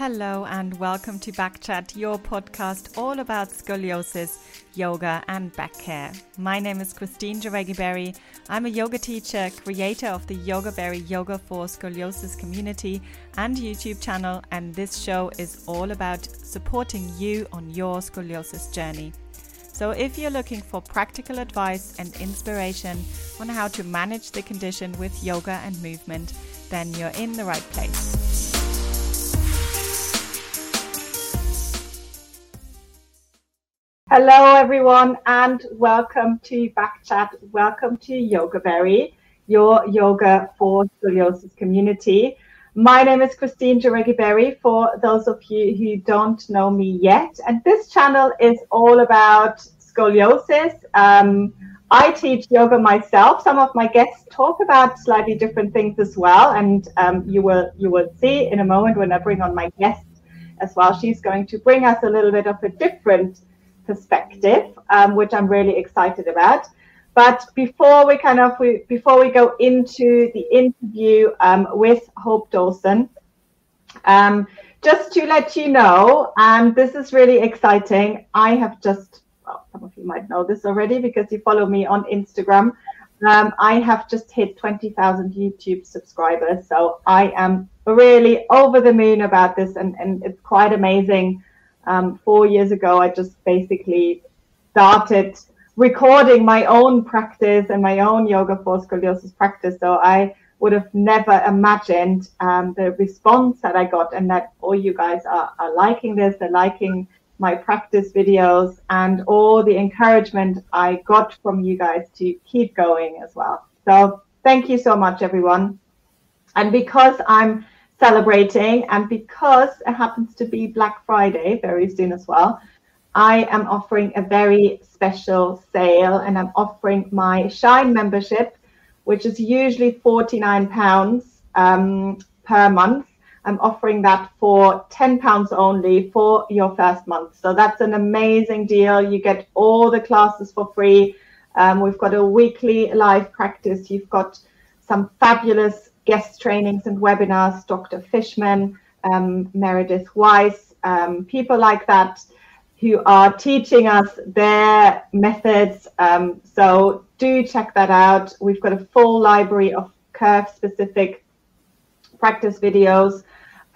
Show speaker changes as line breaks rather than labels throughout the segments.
Hello and welcome to Backchat, your podcast all about scoliosis, yoga, and back care. My name is Christine Jaregi Berry. I'm a yoga teacher, creator of the Yoga Berry Yoga for Scoliosis community and YouTube channel, and this show is all about supporting you on your scoliosis journey. So, if you're looking for practical advice and inspiration on how to manage the condition with yoga and movement, then you're in the right place.
Hello, everyone, and welcome to Backchat. Welcome to Yoga Berry, your yoga for scoliosis community. My name is Christine Jaregi Berry, for those of you who don't know me yet. And this channel is all about scoliosis. Um, I teach yoga myself. Some of my guests talk about slightly different things as well, and um, you will you will see in a moment when I bring on my guest as well. She's going to bring us a little bit of a different perspective, um, which I'm really excited about. But before we kind of we, before we go into the interview um, with Hope Dawson, um, just to let you know, and this is really exciting. I have just well, some of you might know this already because you follow me on Instagram. Um, I have just hit 20,000 YouTube subscribers, so I am really over the moon about this, and, and it's quite amazing um, four years ago, I just basically started recording my own practice and my own yoga for scoliosis practice. So I would have never imagined um, the response that I got and that all you guys are, are liking this, they're liking my practice videos and all the encouragement I got from you guys to keep going as well. So thank you so much, everyone. And because I'm celebrating. And because it happens to be Black Friday very soon as well, I am offering a very special sale and I'm offering my Shine membership, which is usually £49 um, per month. I'm offering that for £10 only for your first month. So that's an amazing deal. You get all the classes for free. Um, we've got a weekly live practice. You've got some fabulous guest trainings and webinars, Dr. Fishman, um, Meredith Weiss, um, people like that who are teaching us their methods. Um, so do check that out. We've got a full library of curve specific practice videos,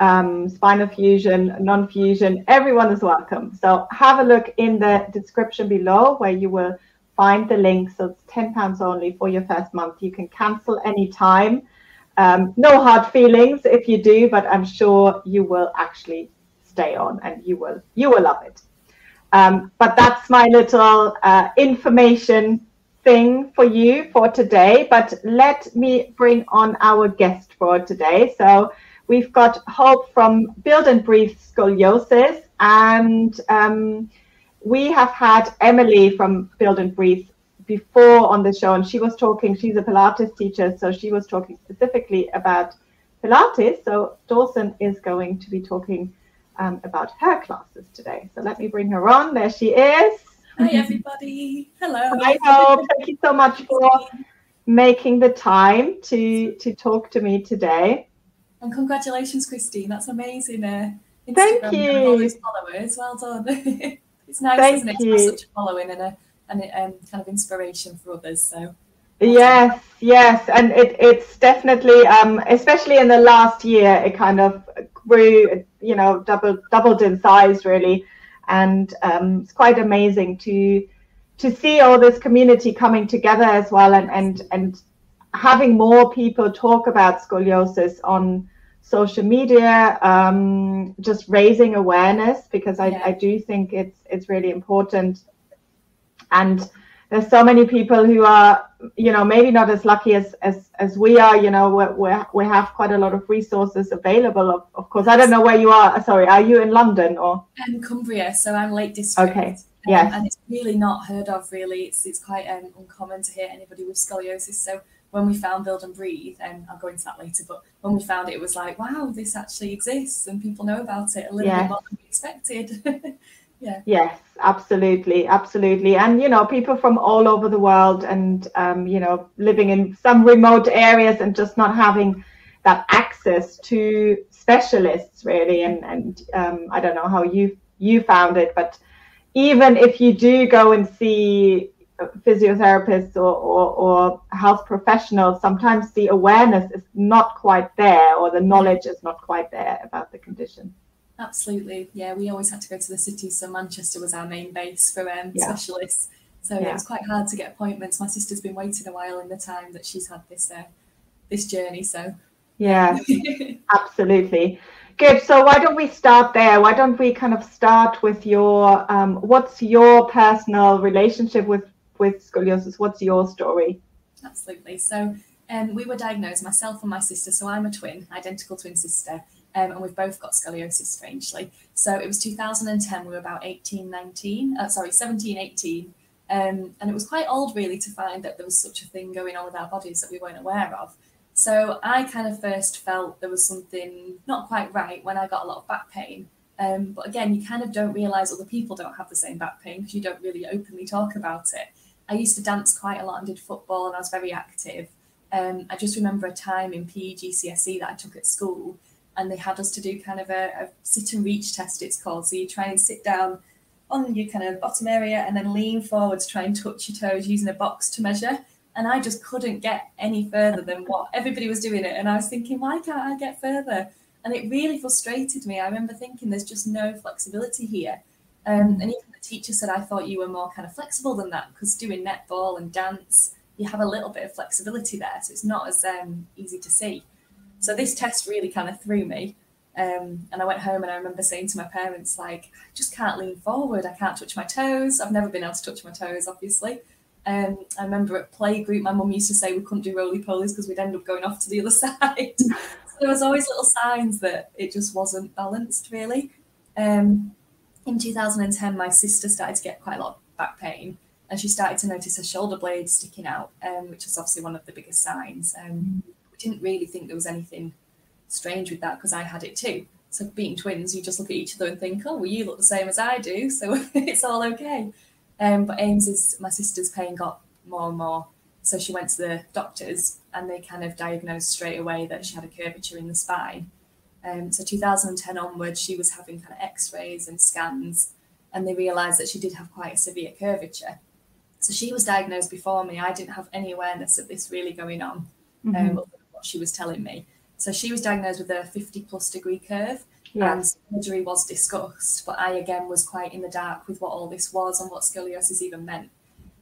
um, spinal fusion, non fusion. Everyone is welcome. So have a look in the description below where you will find the link. So it's £10 only for your first month. You can cancel anytime. Um, no hard feelings if you do, but I'm sure you will actually stay on and you will you will love it. Um, but that's my little uh, information thing for you for today. But let me bring on our guest for today. So we've got Hope from Build and Breathe Scoliosis, and um, we have had Emily from Build and Breathe before on the show, and she was talking. She's a Pilates teacher, so she was talking specifically about Pilates. So Dawson is going to be talking um, about her classes today. So let me bring her on. There she is.
Hi everybody. Hello.
Hi Hope. Thank you so much for making the time to to talk to me today.
And congratulations, Christine. That's amazing. Uh,
Thank you.
All these followers. Well done. it's nice, Thank isn't it, you. to have such a following and a and um, kind of inspiration for others. So.
Yes, yes, and it, it's definitely, um, especially in the last year, it kind of grew, you know, double doubled in size really, and um, it's quite amazing to to see all this community coming together as well, and and and having more people talk about scoliosis on social media, um, just raising awareness because I, yeah. I do think it's it's really important and there's so many people who are you know maybe not as lucky as as, as we are you know we we have quite a lot of resources available of, of course. I don't know where you are sorry are you in london or?
In cumbria so i'm lake district.
Okay um, yeah
and it's really not heard of really. It's it's quite um, uncommon to hear anybody with scoliosis. So when we found build and breathe and i'll go into that later but when we found it it was like wow this actually exists and people know about it a little yeah. bit more than we expected yeah.
Yes absolutely absolutely. And you know people from all over the world and um, you know living in some remote areas and just not having that access to specialists really. And and um, I don't know how you you found it but even if you do go and see physiotherapists or, or, or, health professionals, sometimes the awareness is not quite there or the knowledge is not quite there about the condition.
Absolutely. Yeah, we always had to go to the city. So Manchester was our main base for um, yeah. specialists. So yeah. it was quite hard to get appointments. My sister's been waiting a while in the time that she's had this uh, this journey. So
yeah, absolutely. Good. So why don't we start there? Why don't we kind of start with your um, what's your personal relationship with with scoliosis? What's your story?
Absolutely. So um, we were diagnosed, myself and my sister. So I'm a twin, identical twin sister. Um, and we've both got scoliosis, strangely. So it was 2010, we were about 18, 19, uh, sorry, 17, 18. Um, and it was quite old, really, to find that there was such a thing going on with our bodies that we weren't aware of. So I kind of first felt there was something not quite right when I got a lot of back pain. Um, but again, you kind of don't realize other people don't have the same back pain because you don't really openly talk about it. I used to dance quite a lot and did football, and I was very active. Um, I just remember a time in PE GCSE that I took at school, and they had us to do kind of a, a sit and reach test, it's called. So you try and sit down on your kind of bottom area and then lean forward to try and touch your toes using a box to measure. And I just couldn't get any further than what everybody was doing it. And I was thinking, why can't I get further? And it really frustrated me. I remember thinking there's just no flexibility here. Um, and even the teacher said, I thought you were more kind of flexible than that because doing netball and dance, you have a little bit of flexibility there. So it's not as um, easy to see. So this test really kind of threw me. Um, and I went home and I remember saying to my parents, like, I just can't lean forward. I can't touch my toes. I've never been able to touch my toes, obviously. Um, I remember at playgroup, my mum used to say we couldn't do roly polies because we'd end up going off to the other side. so there was always little signs that it just wasn't balanced, really. Um, in 2010, my sister started to get quite a lot of back pain and she started to notice her shoulder blade sticking out, um, which was obviously one of the biggest signs. Um, didn't really think there was anything strange with that because I had it too. So being twins, you just look at each other and think, oh, well, you look the same as I do, so it's all okay. Um, but Ames's, my sister's pain got more and more. So she went to the doctors and they kind of diagnosed straight away that she had a curvature in the spine. Um, so 2010 onwards, she was having kind of x-rays and scans and they realised that she did have quite a severe curvature. So she was diagnosed before me. I didn't have any awareness of this really going on, mm-hmm. um, what she was telling me. So she was diagnosed with a 50 plus degree curve yeah. and surgery was discussed, but I again was quite in the dark with what all this was and what scoliosis even meant.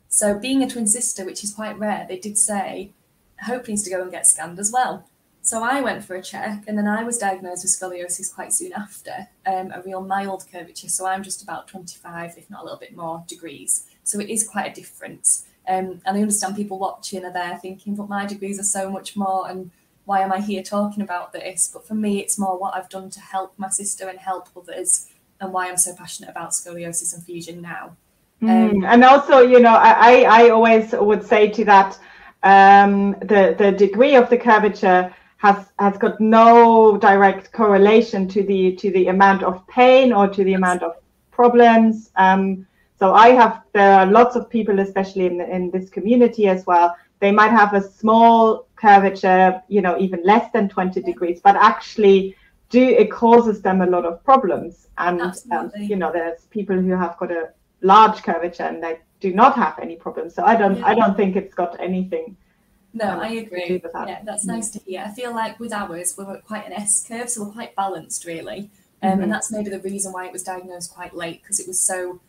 So being a twin sister, which is quite rare, they did say Hope needs to go and get scanned as well. So I went for a check, and then I was diagnosed with scoliosis quite soon after, um, a real mild curvature. So I'm just about 25, if not a little bit more, degrees. So it is quite a difference. Um, and I understand people watching are there thinking, but my degrees are so much more, and why am I here talking about this? But for me, it's more what I've done to help my sister and help others, and why I'm so passionate about scoliosis and fusion now.
Mm, um, and also, you know, I, I always would say to that um, the the degree of the curvature has has got no direct correlation to the to the amount of pain or to the amount of problems. Um, so I have there are lots of people, especially in in this community as well. They might have a small curvature, you know, even less than 20 degrees, but actually do it causes them a lot of problems. And um, you know, there's people who have got a large curvature and they do not have any problems. So I don't yeah. I don't think it's got anything.
No, um, I agree. That. Yeah, that's nice to hear. I feel like with ours, we are quite an S curve, so we're quite balanced, really. Um, mm-hmm. And that's maybe the reason why it was diagnosed quite late because it was so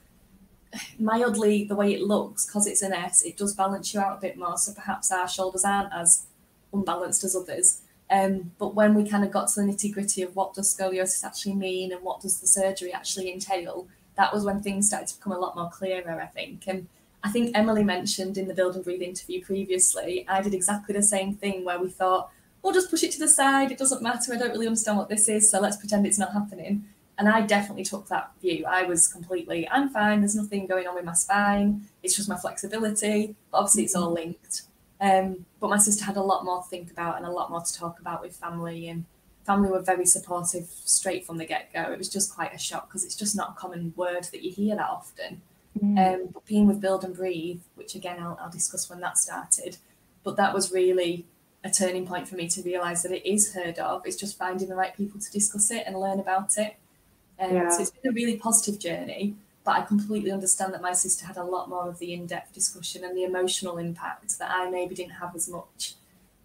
mildly the way it looks because it's an S, it does balance you out a bit more. So perhaps our shoulders aren't as unbalanced as others. Um, but when we kind of got to the nitty gritty of what does scoliosis actually mean and what does the surgery actually entail, that was when things started to become a lot more clearer, I think. And I think Emily mentioned in the Build and Breathe interview previously, I did exactly the same thing where we thought, we'll just push it to the side, it doesn't matter, I don't really understand what this is, so let's pretend it's not happening. And I definitely took that view. I was completely, I'm fine, there's nothing going on with my spine, it's just my flexibility. But obviously, it's all linked. Um, but my sister had a lot more to think about and a lot more to talk about with family, and family were very supportive straight from the get go. It was just quite a shock because it's just not a common word that you hear that often. Mm. Um, but being with Build and Breathe, which again I'll, I'll discuss when that started, but that was really a turning point for me to realise that it is heard of. It's just finding the right people to discuss it and learn about it. Um,
Yeah.
So it's been a really positive journey, but I completely understand that my sister had a lot more of the in-depth discussion and the emotional impact that I maybe didn't have as much.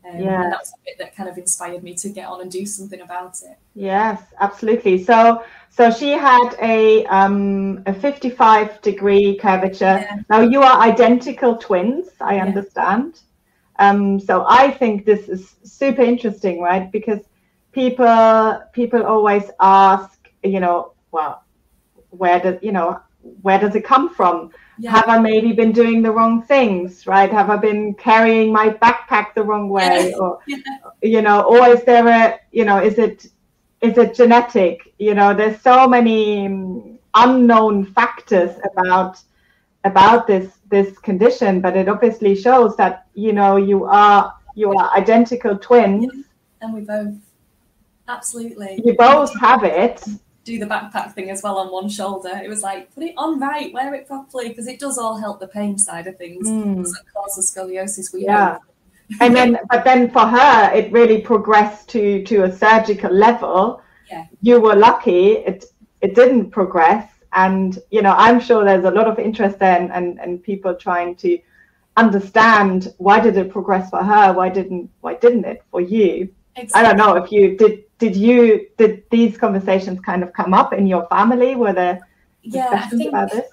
Um,
Yeah.
And that was a bit that kind of inspired me to get on and do something about it.
Yes, absolutely. So, so she had a um, a 55 degree curvature.
Yeah.
Now you are identical twins, I
Yeah.
understand. Um, so I think this is super interesting, right? Because people people always ask, you know, well, where does you know where does it come from?
Yeah.
Have I maybe been doing the wrong things, right? Have I been carrying my backpack the wrong way, or
Yeah.
you know, or is there a you know, is it is it genetic? You know, there's so many um, unknown factors about about this this condition, but it obviously shows that you know you are you are identical twins.
And we both absolutely
You both have it.
Do the backpack thing as well on one shoulder. It was like put it on right, wear it properly because it does all help the pain side of things.
Mm.
It doesn't cause the scoliosis. We
Yeah. and then but then for her it really progressed to to a surgical level
Yeah.
you were lucky it it didn't progress and you know i'm sure there's a lot of interest there and and, and people trying to understand why did it progress for her why didn't why didn't it for you i don't know if you did did you did these conversations kind of come up in your family were there
Yeah, I
discussions
think
about this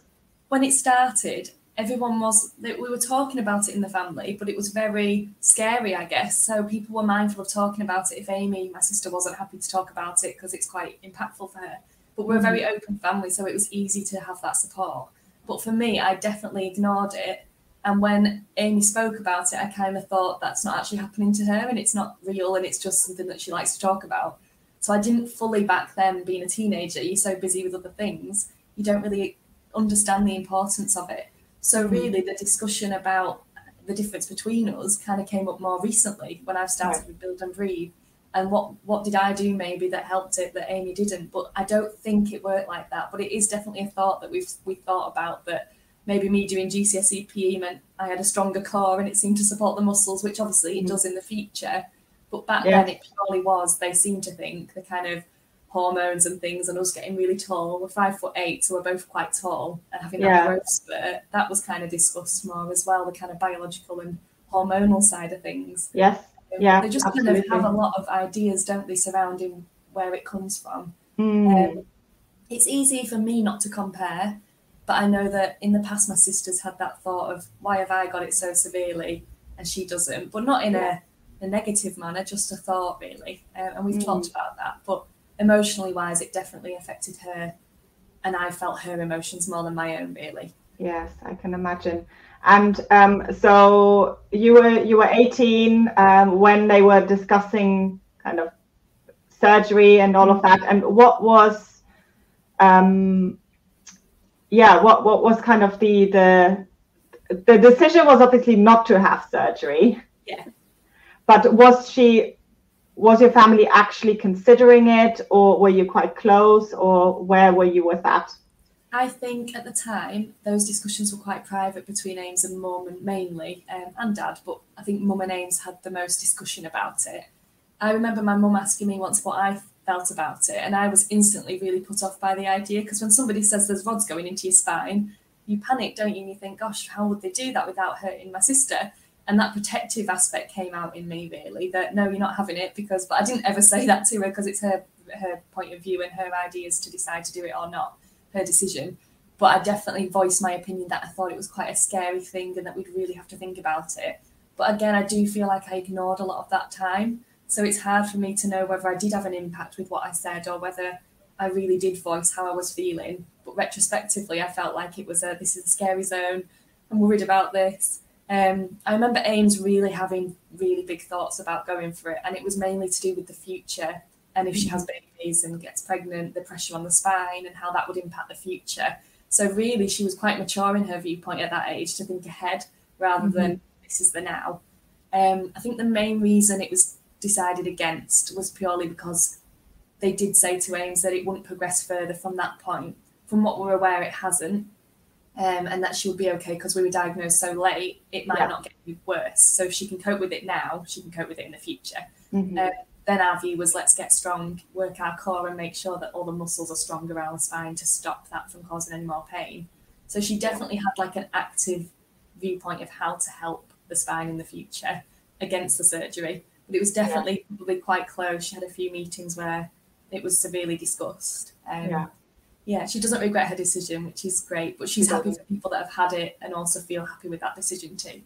when it started, everyone was that we were talking about it in the family, but it was very scary, I guess. So people were mindful of talking about it. If Amy, my sister, wasn't happy to talk about it because it's quite impactful for her. But we're a very mm. open family, so it was easy to have that support. But for me, I definitely ignored it. And when Amy spoke about it, I kind of thought that's not actually happening to her and it's not real and it's just something that she likes to talk about. So I didn't fully back then being a teenager. You're so busy with other things, you don't really understand the importance of it. So hmm. really, the discussion about the difference between us kind of came up more recently when I've started
Right.
with Build and Breathe. And what what did I do maybe that helped it that Amy didn't? But I don't think it worked like that. But it is definitely a thought that we've we thought about that maybe me doing GCSE PE meant I had a stronger core and it seemed to support the muscles, which obviously it
Mhm.
does in the future. But back
Yeah.
then it purely was they seem to think the kind of hormones and things and us getting really tall. We're five foot eight, so we're both quite tall and having
Yeah.
that growth spurt, that was kind of discussed more as well, the kind of biological and hormonal side of things.
yes Yeah,
They just kind of have a lot of ideas, don't they, surrounding where it comes from.
Mm.
Um, it's easy for me not to compare, but I know that in the past my sister's had that thought of why have I got it so severely and she doesn't, but not in
Yeah.
a, a negative manner, just a thought really. Uh, and we've
Mm.
talked about that, but emotionally wise, it definitely affected her, and I felt her emotions more than my own really.
Yes, I can imagine. And um, so you were you were 18 um, when they were discussing kind of surgery and all of that. And what was, um, yeah, what what was kind of the the the decision was obviously not to have surgery.
Yeah.
But was she was your family actually considering it, or were you quite close, or where were you with that?
I think at the time those discussions were quite private between Ames and Mum and mainly um, and Dad, but I think Mum and Ames had the most discussion about it. I remember my mum asking me once what I felt about it, and I was instantly really put off by the idea because when somebody says there's rods going into your spine, you panic, don't you? And you think, gosh, how would they do that without hurting my sister? And that protective aspect came out in me really that no, you're not having it because, but I didn't ever say that to her because it's her her point of view and her ideas to decide to do it or not her decision. But I definitely voiced my opinion that I thought it was quite a scary thing and that we'd really have to think about it. But again, I do feel like I ignored a lot of that time. So it's hard for me to know whether I did have an impact with what I said or whether I really did voice how I was feeling. But retrospectively, I felt like it was a this is a scary zone. I'm worried about this. Um, I remember Ames really having really big thoughts about going for it, and it was mainly to do with the future and if she has babies and gets pregnant, the pressure on the spine and how that would impact the future. So really, she was quite mature in her viewpoint at that age to think ahead rather than this is the now. Um, I think the main reason it was decided against was purely because they did say to Ames that it wouldn't progress further from that point. From what we're aware, it hasn't. um, and that she would be okay because we were diagnosed so late, it might yeah. not get any worse. So if she can cope with it now, she can cope with it in the future. Mm-hmm. Uh, then our view was let's get strong, work our core, and make sure that all the muscles are strong around the spine to stop that from causing any more pain. So she definitely had like an active viewpoint of how to help the spine in the future against the surgery. But it was definitely yeah. probably quite close. She had a few meetings where it was severely discussed. Um, yeah yeah, she doesn't regret her decision, which is great. But she's happy for people that have had it and also feel happy with that decision too.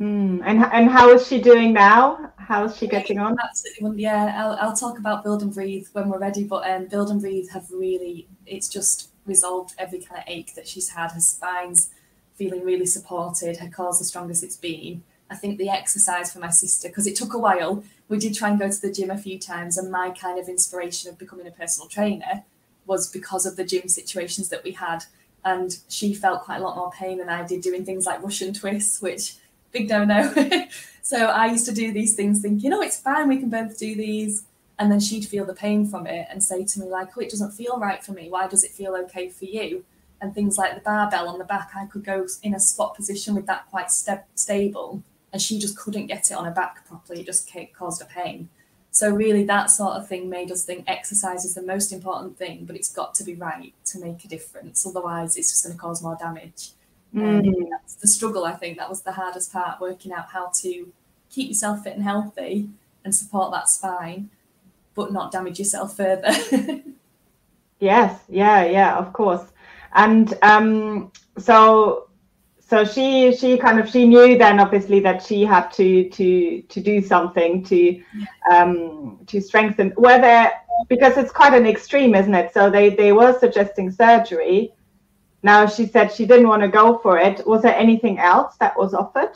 Mm. And and how is she doing now? How is she getting on?
Absolutely, yeah. I'll, I'll talk about build and breathe when we're ready. But um, build and breathe have really, it's just resolved every kind of ache that she's had. Her spine's feeling really supported. Her core's the strongest it's been. I think the exercise for my sister, because it took a while. We did try and go to the gym a few times, and my kind of inspiration of becoming a personal trainer was because of the gym situations that we had. And she felt quite a lot more pain than I did doing things like Russian twists, which big no no. so I used to do these things thinking, oh, it's fine, we can both do these. And then she'd feel the pain from it and say to me, like, oh, it doesn't feel right for me. Why does it feel okay for you? And things like the barbell on the back, I could go in a squat position with that quite st- stable. And she just couldn't get it on her back properly. It just caused a pain. So really, that sort of thing made us think exercise is the most important thing, but it's got to be right to make a difference. Otherwise, it's just going to cause more damage. Mm. Um, that's the struggle. I think that was the hardest part, working out how to keep yourself fit and healthy and support that spine, but not damage yourself further.
yes, yeah, yeah, of course. And um, so so she she kind of she knew then obviously that she had to to to do something to um to strengthen whether because it's quite an extreme isn't it? So they they were suggesting surgery. Now she said she didn't want to go for it. Was there anything else that was offered?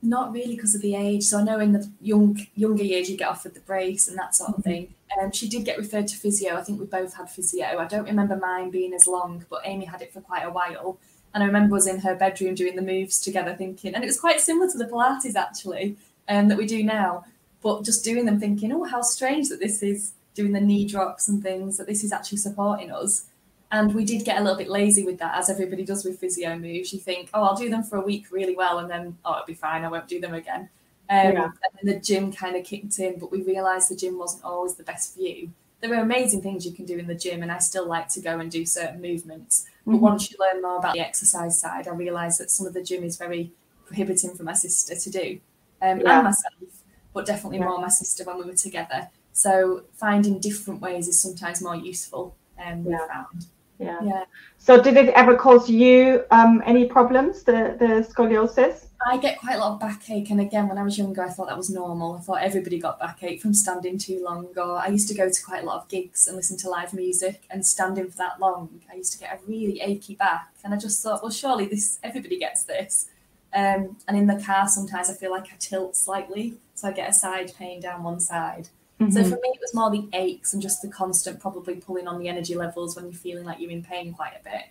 Not really because of the age. So i know in the young younger years you get offered the brace and that sort of mm-hmm. thing. Um, she did get referred to physio. I think we both had physio. I don't remember mine being as long but amy had it for quite a while and I remember was in her bedroom doing the moves together, thinking, and it was quite similar to the Pilates actually, um, that we do now, but just doing them, thinking, oh, how strange that this is doing the knee drops and things, that this is actually supporting us. And we did get a little bit lazy with that, as everybody does with physio moves. You think, oh, I'll do them for a week really well, and then, oh, it'll be fine, I won't do them again. Um, yeah. And the gym kind of kicked in, but we realised the gym wasn't always the best for you. There are amazing things you can do in the gym, and I still like to go and do certain movements. But mm-hmm. once you learn more about the exercise side, I realised that some of the gym is very prohibiting for my sister to do, um, yeah. and myself, but definitely yeah. more my sister when we were together. So finding different ways is sometimes more useful. Um, yeah. we found.
Yeah. yeah. So did it ever cause you um, any problems, the the scoliosis?
I get quite a lot of backache, and again, when I was younger, I thought that was normal. I thought everybody got backache from standing too long. Or I used to go to quite a lot of gigs and listen to live music, and standing for that long, I used to get a really achy back. And I just thought, well, surely this everybody gets this. Um, and in the car, sometimes I feel like I tilt slightly, so I get a side pain down one side. Mm-hmm. So for me, it was more the aches and just the constant, probably pulling on the energy levels when you're feeling like you're in pain quite a bit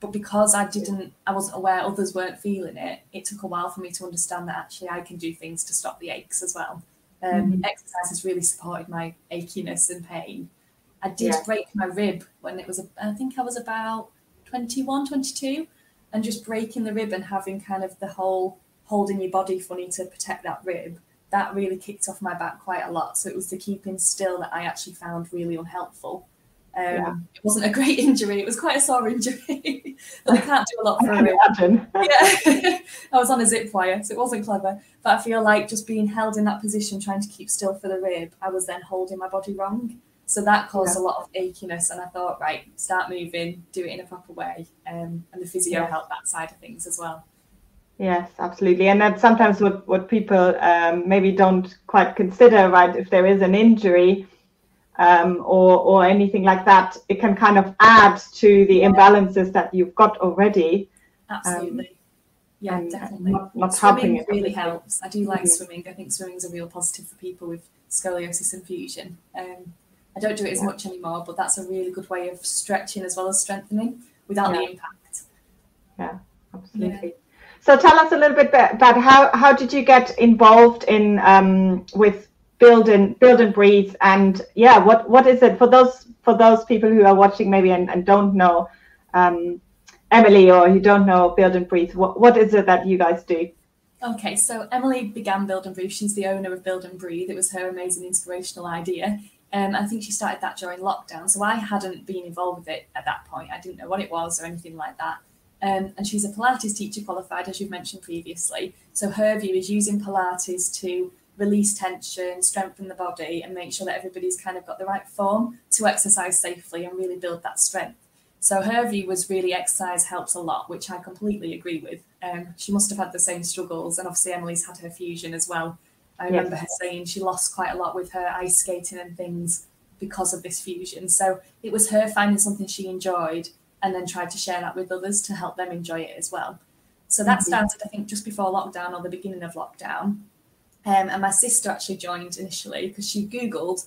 but because I didn't, I wasn't aware others weren't feeling it. It took a while for me to understand that actually I can do things to stop the aches as well. Um, mm-hmm. Exercise has really supported my achiness and pain. I did yeah. break my rib when it was, I think I was about 21, 22, and just breaking the rib and having kind of the whole holding your body funny to protect that rib. That really kicked off my back quite a lot. So it was the keeping still that I actually found really unhelpful. Um, yeah. It wasn't a great injury. It was quite a sore injury. I can't do a lot for it. Imagine. Yeah, I was on a zip wire, so it wasn't clever. But I feel like just being held in that position, trying to keep still for the rib, I was then holding my body wrong. So that caused yeah. a lot of achiness, and I thought, right, start moving, do it in a proper way, um, and the physio yeah. helped that side of things as well.
Yes, absolutely, and that's sometimes what what people um, maybe don't quite consider, right? If there is an injury, um, or or anything like that, it can kind of add to the imbalances that you've got already.
Absolutely. Um, yeah, definitely. Not, not swimming helping really helps. I do like mm-hmm. swimming. I think swimming is a real positive for people with scoliosis and fusion. Um, I don't do it as yeah. much anymore, but that's a really good way of stretching as well as strengthening without yeah. the impact.
Yeah, absolutely. Yeah. So tell us a little bit about how how did you get involved in um, with build and build and breathe and yeah what what is it for those for those people who are watching maybe and, and don't know um, Emily or you don't know Build and Breathe, what, what is it that you guys do?
Okay, so Emily began Build and Breathe. She's the owner of Build and Breathe. It was her amazing inspirational idea. Um, I think she started that during lockdown. So I hadn't been involved with it at that point. I didn't know what it was or anything like that. Um, and she's a Pilates teacher qualified, as you've mentioned previously. So her view is using Pilates to release tension, strengthen the body, and make sure that everybody's kind of got the right form to exercise safely and really build that strength. So her view was really exercise helps a lot, which I completely agree with. Um, she must have had the same struggles, and obviously Emily's had her fusion as well. I remember her saying she lost quite a lot with her ice skating and things because of this fusion. So it was her finding something she enjoyed and then tried to share that with others to help them enjoy it as well. So that mm-hmm. started, I think, just before lockdown or the beginning of lockdown. Um, and my sister actually joined initially because she Googled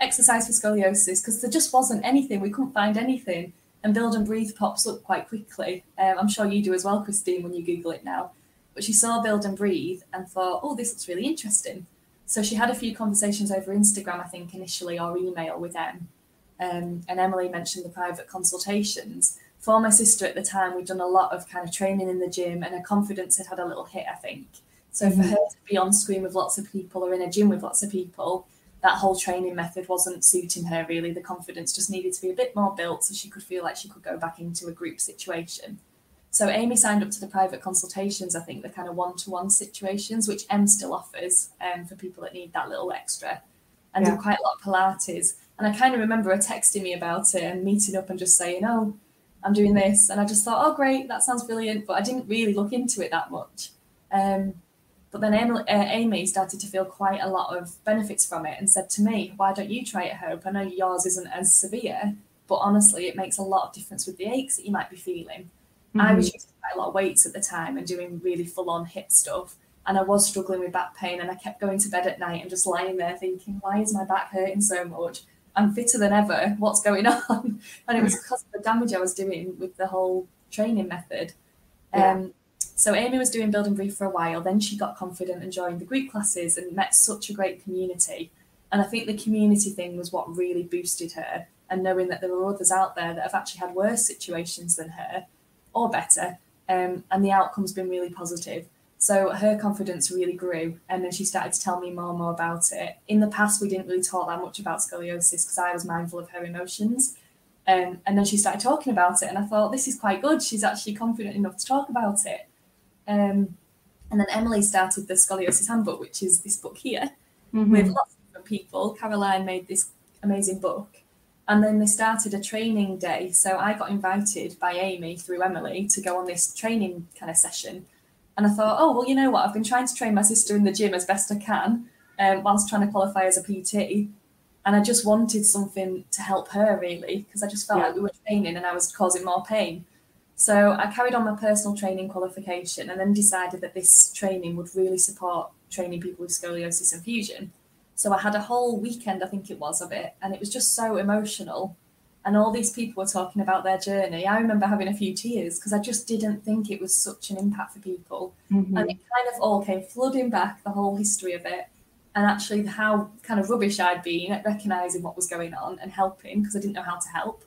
exercise for scoliosis because there just wasn't anything. We couldn't find anything. And Build and Breathe pops up quite quickly. Um, I'm sure you do as well, Christine, when you Google it now. But she saw Build and Breathe and thought, oh, this looks really interesting. So she had a few conversations over Instagram, I think, initially, or email with them. Um, and Emily mentioned the private consultations. For my sister at the time, we'd done a lot of kind of training in the gym, and her confidence had had a little hit, I think. So mm-hmm. for her to be on screen with lots of people or in a gym with lots of people, that whole training method wasn't suiting her really. The confidence just needed to be a bit more built so she could feel like she could go back into a group situation. So Amy signed up to the private consultations, I think the kind of one-to-one situations, which M still offers um, for people that need that little extra, and yeah. did quite a lot of Pilates. And I kind of remember her texting me about it and meeting up and just saying, "Oh, I'm doing this," and I just thought, "Oh, great, that sounds brilliant," but I didn't really look into it that much. Um, but then Amy, uh, Amy started to feel quite a lot of benefits from it and said to me, "Why don't you try it, Hope? I know yours isn't as severe, but honestly, it makes a lot of difference with the aches that you might be feeling." Mm-hmm. I was mm-hmm. using quite a lot of weights at the time and doing really full on hip stuff. And I was struggling with back pain and I kept going to bed at night and just lying there thinking, why is my back hurting so much? I'm fitter than ever. What's going on? and it was because of the damage I was doing with the whole training method. Yeah. Um, so Amy was doing Build and Breathe for a while. Then she got confident and joined the group classes and met such a great community. And I think the community thing was what really boosted her. And knowing that there were others out there that have actually had worse situations than her or better. Um, and the outcome's been really positive. So her confidence really grew, and then she started to tell me more and more about it. In the past, we didn't really talk that much about scoliosis because I was mindful of her emotions. Um, and then she started talking about it, and I thought this is quite good. She's actually confident enough to talk about it. Um, and then Emily started the Scoliosis Handbook, which is this book here, mm-hmm. with lots of different people. Caroline made this amazing book, and then they started a training day. So I got invited by Amy through Emily to go on this training kind of session. And I thought, oh, well, you know what? I've been trying to train my sister in the gym as best I can um, whilst trying to qualify as a PT. And I just wanted something to help her, really, because I just felt yeah. like we were training and I was causing more pain. So I carried on my personal training qualification and then decided that this training would really support training people with scoliosis and fusion. So I had a whole weekend, I think it was, of it, and it was just so emotional. And all these people were talking about their journey. I remember having a few tears because I just didn't think it was such an impact for people. Mm-hmm. And it kind of all came flooding back, the whole history of it, and actually how kind of rubbish I'd been at recognizing what was going on and helping because I didn't know how to help.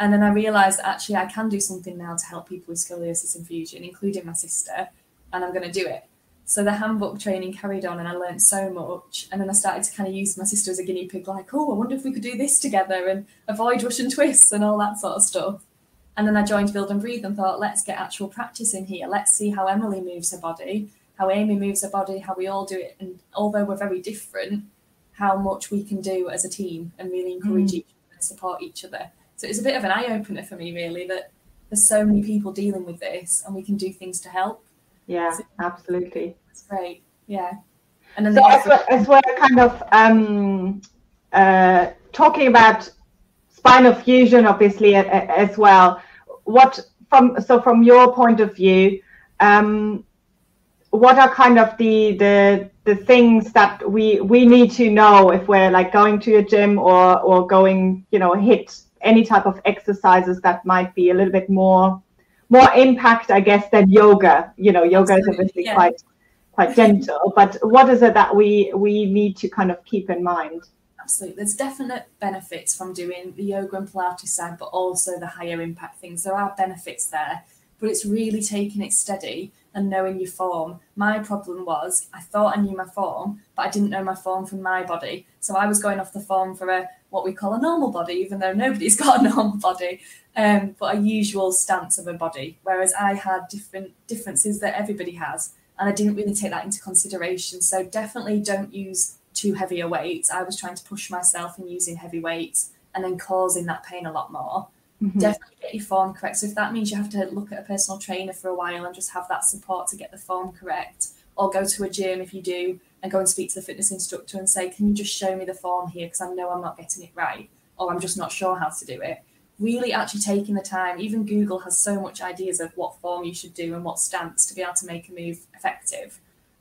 And then I realized actually I can do something now to help people with scoliosis and fusion, including my sister, and I'm going to do it. So the handbook training carried on and I learned so much. And then I started to kind of use my sister as a guinea pig, like, oh, I wonder if we could do this together and avoid Russian twists and all that sort of stuff. And then I joined Build and Breathe and thought, let's get actual practice in here. Let's see how Emily moves her body, how Amy moves her body, how we all do it. And although we're very different, how much we can do as a team and really encourage mm. each other and support each other. So it's a bit of an eye opener for me, really, that there's so many people dealing with this and we can do things to help.
Yeah, so absolutely.
It's great. Yeah. And then
so as, we're, as we're kind of um, uh, talking about spinal fusion, obviously as well, what from so from your point of view, um, what are kind of the the the things that we we need to know if we're like going to a gym or or going you know hit any type of exercises that might be a little bit more more impact, I guess, than yoga. You know, yoga is obviously yeah. quite quite gentle, but what is it that we we need to kind of keep in mind?
Absolutely. There's definite benefits from doing the yoga and Pilates side, but also the higher impact things. There are benefits there, but it's really taking it steady and knowing your form. My problem was I thought I knew my form, but I didn't know my form from my body. So I was going off the form for a what we call a normal body, even though nobody's got a normal body, um, but a usual stance of a body. Whereas I had different differences that everybody has, and I didn't really take that into consideration. So definitely don't use too heavy a weights. I was trying to push myself and using heavy weights and then causing that pain a lot more. Mm-hmm. Definitely get your form correct. So if that means you have to look at a personal trainer for a while and just have that support to get the form correct, or go to a gym if you do and go and speak to the fitness instructor and say, Can you just show me the form here? Because I know I'm not getting it right, or I'm just not sure how to do it. Really actually taking the time, even Google has so much ideas of what form you should do and what stance to be able to make a move effective.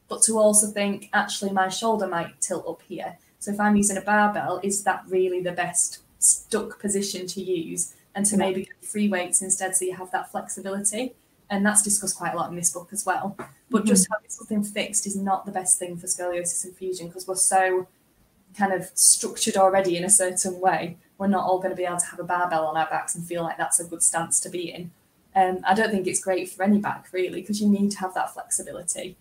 But to also think, actually, my shoulder might tilt up here. So if I'm using a barbell, is that really the best stuck position to use? and to maybe get free weights instead so you have that flexibility. And that's discussed quite a lot in this book as well. But mm-hmm. just having something fixed is not the best thing for scoliosis and fusion because we're so kind of structured already in a certain way. We're not all going to be able to have a barbell on our backs and feel like that's a good stance to be in. Um, I don't think it's great for any back really because you need to have that flexibility.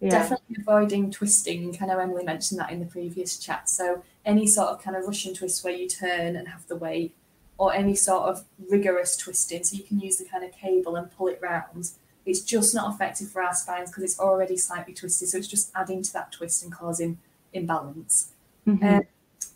Yeah. Definitely avoiding twisting. I know Emily mentioned that in the previous chat. So any sort of kind of Russian twist where you turn and have the weight or any sort of rigorous twisting. So you can use the kind of cable and pull it round. It's just not effective for our spines because it's already slightly twisted. So it's just adding to that twist and causing imbalance. Mm-hmm. Um,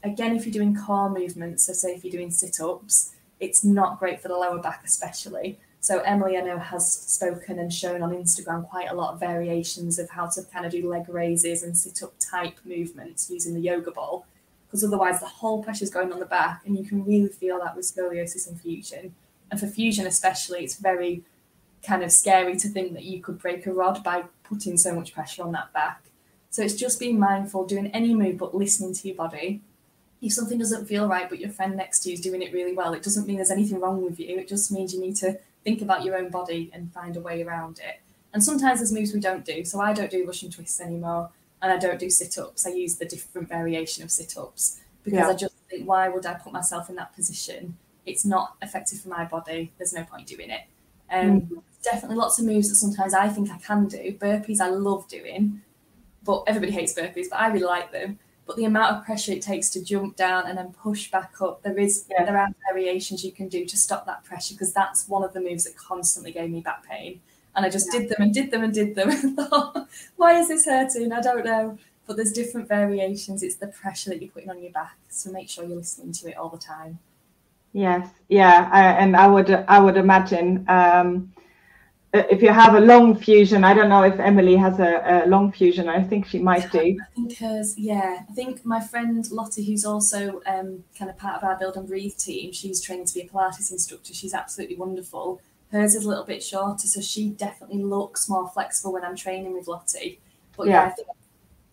again, if you're doing core movements, so say if you're doing sit ups, it's not great for the lower back, especially. So Emily, I know, has spoken and shown on Instagram quite a lot of variations of how to kind of do leg raises and sit up type movements using the yoga ball because otherwise the whole pressure is going on the back and you can really feel that with scoliosis and fusion. And for fusion especially, it's very kind of scary to think that you could break a rod by putting so much pressure on that back. So it's just being mindful, doing any move but listening to your body. If something doesn't feel right but your friend next to you is doing it really well, it doesn't mean there's anything wrong with you. It just means you need to think about your own body and find a way around it. And sometimes there's moves we don't do. So I don't do Russian twists anymore and I don't do sit ups. I use the different variation of sit ups because yeah. I just think, why would I put myself in that position? It's not effective for my body. There's no point doing it. Um, mm. Definitely lots of moves that sometimes I think I can do. Burpees I love doing, but everybody hates burpees, but I really like them. But the amount of pressure it takes to jump down and then push back up, there is yeah. there are variations you can do to stop that pressure because that's one of the moves that constantly gave me back pain. And I just yeah. did them and did them and did them and thought, why is this hurting? I don't know. But there's different variations. It's the pressure that you're putting on your back. So make sure you're listening to it all the time.
Yes, yeah, I, and I would I would imagine um, if you have a long fusion. I don't know if Emily has a, a long fusion. I think she might do.
I think hers, yeah. I think my friend Lottie, who's also um, kind of part of our Build and Breathe team, she's trained to be a Pilates instructor. She's absolutely wonderful Hers is a little bit shorter, so she definitely looks more flexible when I'm training with Lottie. But yeah, yeah I, think,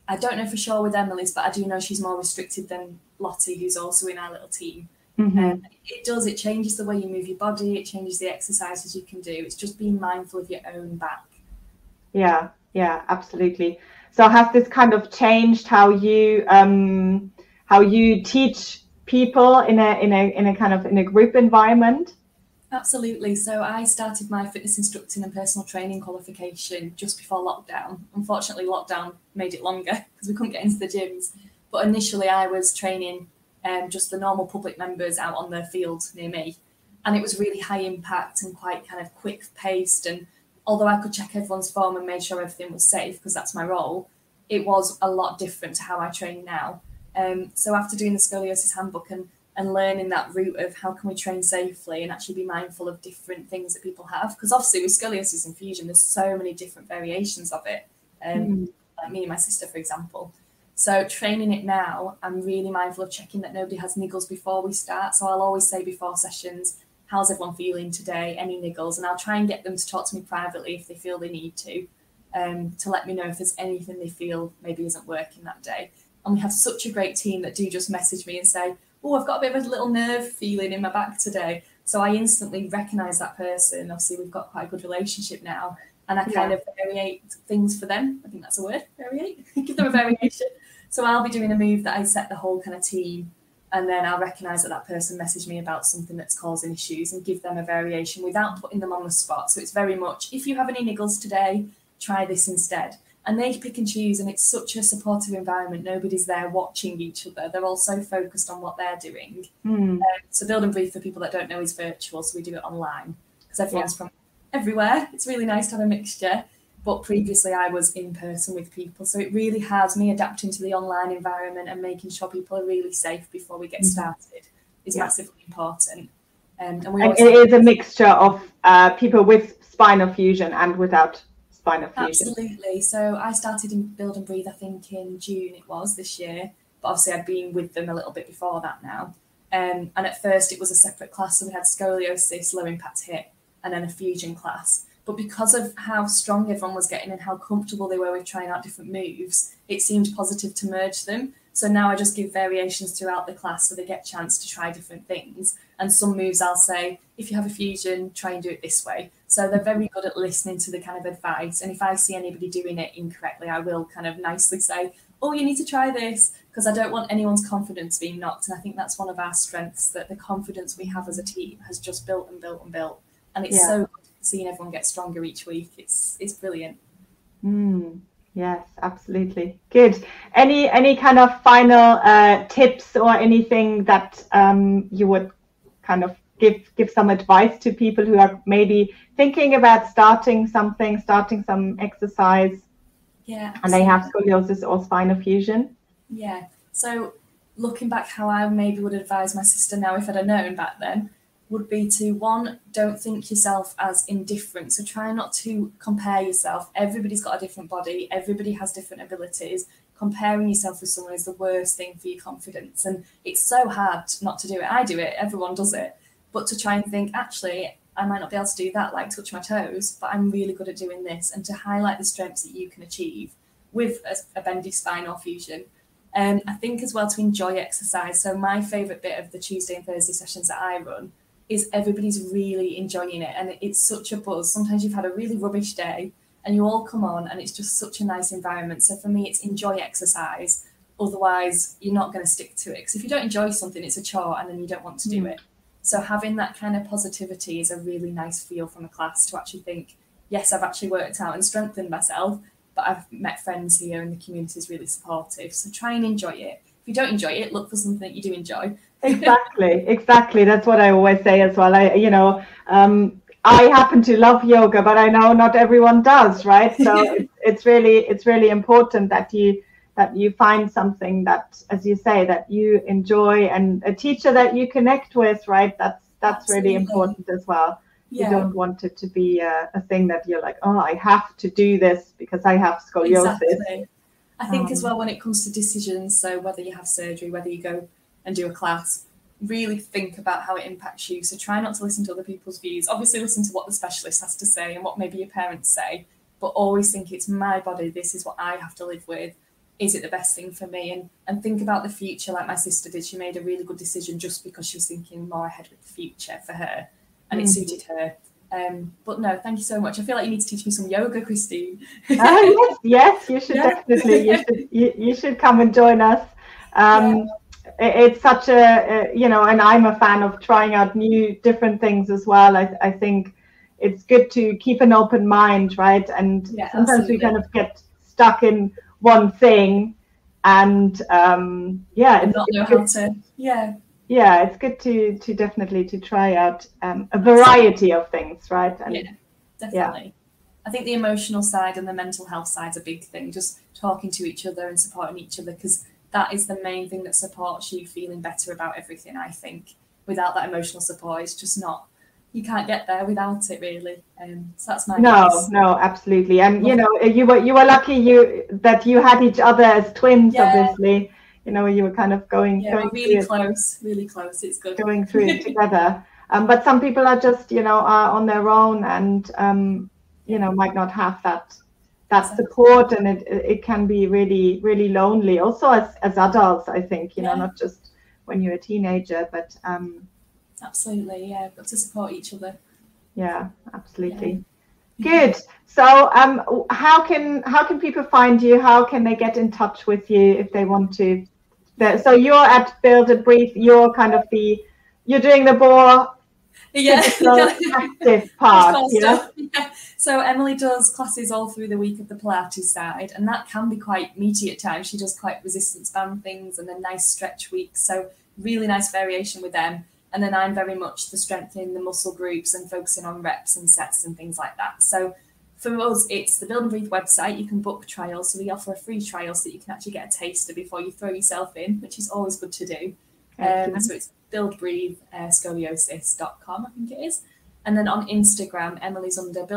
I don't know for sure with Emily's, but I do know she's more restricted than Lottie, who's also in our little team. Mm-hmm. Um, it does, it changes the way you move your body, it changes the exercises you can do. It's just being mindful of your own back.
Yeah, yeah, absolutely. So has this kind of changed how you um, how you teach people in a in a in a kind of in a group environment?
Absolutely. So I started my fitness instructing and personal training qualification just before lockdown. Unfortunately, lockdown made it longer because we couldn't get into the gyms. But initially, I was training um, just the normal public members out on the field near me. And it was really high impact and quite kind of quick paced. And although I could check everyone's form and make sure everything was safe because that's my role, it was a lot different to how I train now. Um, so after doing the scoliosis handbook and and learning that route of how can we train safely and actually be mindful of different things that people have. Because obviously with scoliosis and fusion, there's so many different variations of it. Um, mm. Like me and my sister, for example. So training it now, I'm really mindful of checking that nobody has niggles before we start. So I'll always say before sessions, how's everyone feeling today? Any niggles? And I'll try and get them to talk to me privately if they feel they need to, um, to let me know if there's anything they feel maybe isn't working that day. And we have such a great team that do just message me and say, oh, I've got a bit of a little nerve feeling in my back today. So I instantly recognize that person. Obviously, we've got quite a good relationship now. And I kind yeah. of variate things for them. I think that's a word, variate. Give them a variation. So I'll be doing a move that I set the whole kind of team and then I'll recognise that that person messaged me about something that's causing issues and give them a variation without putting them on the spot. So it's very much if you have any niggles today, try this instead. And they pick and choose, and it's such a supportive environment. Nobody's there watching each other. They're all so focused on what they're doing.
Mm.
Um, so Build and Breathe, for people that don't know, is virtual. So we do it online because everyone's yeah. from everywhere. It's really nice to have a mixture but previously I was in person with people. So it really has me adapting to the online environment and making sure people are really safe before we get mm-hmm. started is yeah. massively important. Um, and, we
and it is a mixture of uh, people with spinal fusion and without spinal fusion.
Absolutely. So I started in Build and Breathe, I think in June it was this year, but obviously I'd been with them a little bit before that now. Um, and at first it was a separate class, so we had scoliosis, low impact hip, and then a fusion class. But because of how strong everyone was getting and how comfortable they were with trying out different moves, it seemed positive to merge them. So now I just give variations throughout the class so they get a chance to try different things. And some moves I'll say, if you have a fusion, try and do it this way. So they're very good at listening to the kind of advice. And if I see anybody doing it incorrectly, I will kind of nicely say, oh, you need to try this, because I don't want anyone's confidence being knocked. And I think that's one of our strengths that the confidence we have as a team has just built and built and built. And it's yeah. so good seeing everyone get stronger each week. It's it's brilliant.
Mm, yes, absolutely. Good. Any any kind of final uh, tips or anything that um, you would kind of give give some advice to people who are maybe thinking about starting something, starting some exercise?
Yeah.
And they have scoliosis or spinal fusion.
Yeah. So looking back, how I maybe would advise my sister now if I'd have known back then would be to one, don't think yourself as indifferent. So try not to compare yourself. Everybody's got a different body, everybody has different abilities. Comparing yourself with someone is the worst thing for your confidence. And it's so hard not to do it. I do it, everyone does it. But to try and think, actually, I might not be able to do that, like touch my toes, but I'm really good at doing this. And to highlight the strengths that you can achieve with a, a bendy spine or fusion. Um, I think as well to enjoy exercise. So my favourite bit of the Tuesday and Thursday sessions that I run is everybody's really enjoying it and it's such a buzz. Sometimes you've had a really rubbish day and you all come on and it's just such a nice environment. So for me, it's enjoy exercise. Otherwise, you're not going to stick to it. Because if you don't enjoy something, it's a chore and then you don't want to do mm. it. So having that kind of positivity is a really nice feel from a class to actually think, yes, I've actually worked out and strengthened myself, but I've met friends here and the community is really supportive. So try and enjoy it. If you don't enjoy it, look for something that you do enjoy
exactly exactly that's what i always say as well i you know um, i happen to love yoga but i know not everyone does right so it's, it's really it's really important that you that you find something that as you say that you enjoy and a teacher that you connect with right that's that's Absolutely. really important as well yeah. you don't want it to be a, a, thing that you're like oh i have to do this because i have scoliosis exactly.
i think um, as well when it comes to decisions so whether you have surgery whether you go and do a class, really think about how it impacts you. So try not to listen to other people's views. Obviously, listen to what the specialist has to say and what maybe your parents say, but always think it's my body. This is what I have to live with. Is it the best thing for me? And and think about the future, like my sister did. She made a really good decision just because she was thinking more ahead with the future for her, and mm. it suited her. Um, but no, thank you so much. I feel like you need to teach me some yoga, Christine.
uh, yes, yes, you should yeah. definitely. You should you, you should come and join us. Um, yeah it's such a, you know and i'm a fan of trying out new different things as well i, I think it's good to keep an open mind right and yeah, sometimes absolutely. we kind of get stuck in one thing and um yeah
it's, not know how to yeah
yeah it's good to to definitely to try out um, a variety of things right
and yeah definitely yeah. I think the emotional side and the mental health side is a big thing. Just talking to each other and supporting each other because that is the main thing that supports you feeling better about everything. I think without that emotional support, it's just not. You can't get there without it, really. Um, so that's my
no, advice. no, absolutely. And you know, you were you were lucky you that you had each other as twins. Yeah. Obviously, you know, you were kind of going.
Yeah,
going
really close, really close. It's good
going through it together. Um, but some people are just, you know, are on their own and um, you know might not have that that support and it it can be really really lonely also as as adults i think you yeah. know not just when you're a teenager but um
absolutely yeah got to support each other
yeah absolutely yeah. good so um how can how can people find you how can they get in touch with you if they want to so you're at Build and Breathe. You're kind of the you're doing the more
yeah,
active part. Yeah?
yeah. So Emily does classes all through the week of the Pilates side, and that can be quite meaty at times. She does quite resistance band things and then nice stretch weeks. So really nice variation with them. And then I'm very much the strengthening the muscle groups and focusing on reps and sets and things like that. So for us, it's the Build and Breathe website. You can book trials. So we offer a free trial so that you can actually get a taster before you throw yourself in, which is always good to do. Um, so it's buildbreathe uh, I think it is. And then on Instagram, Emily's under build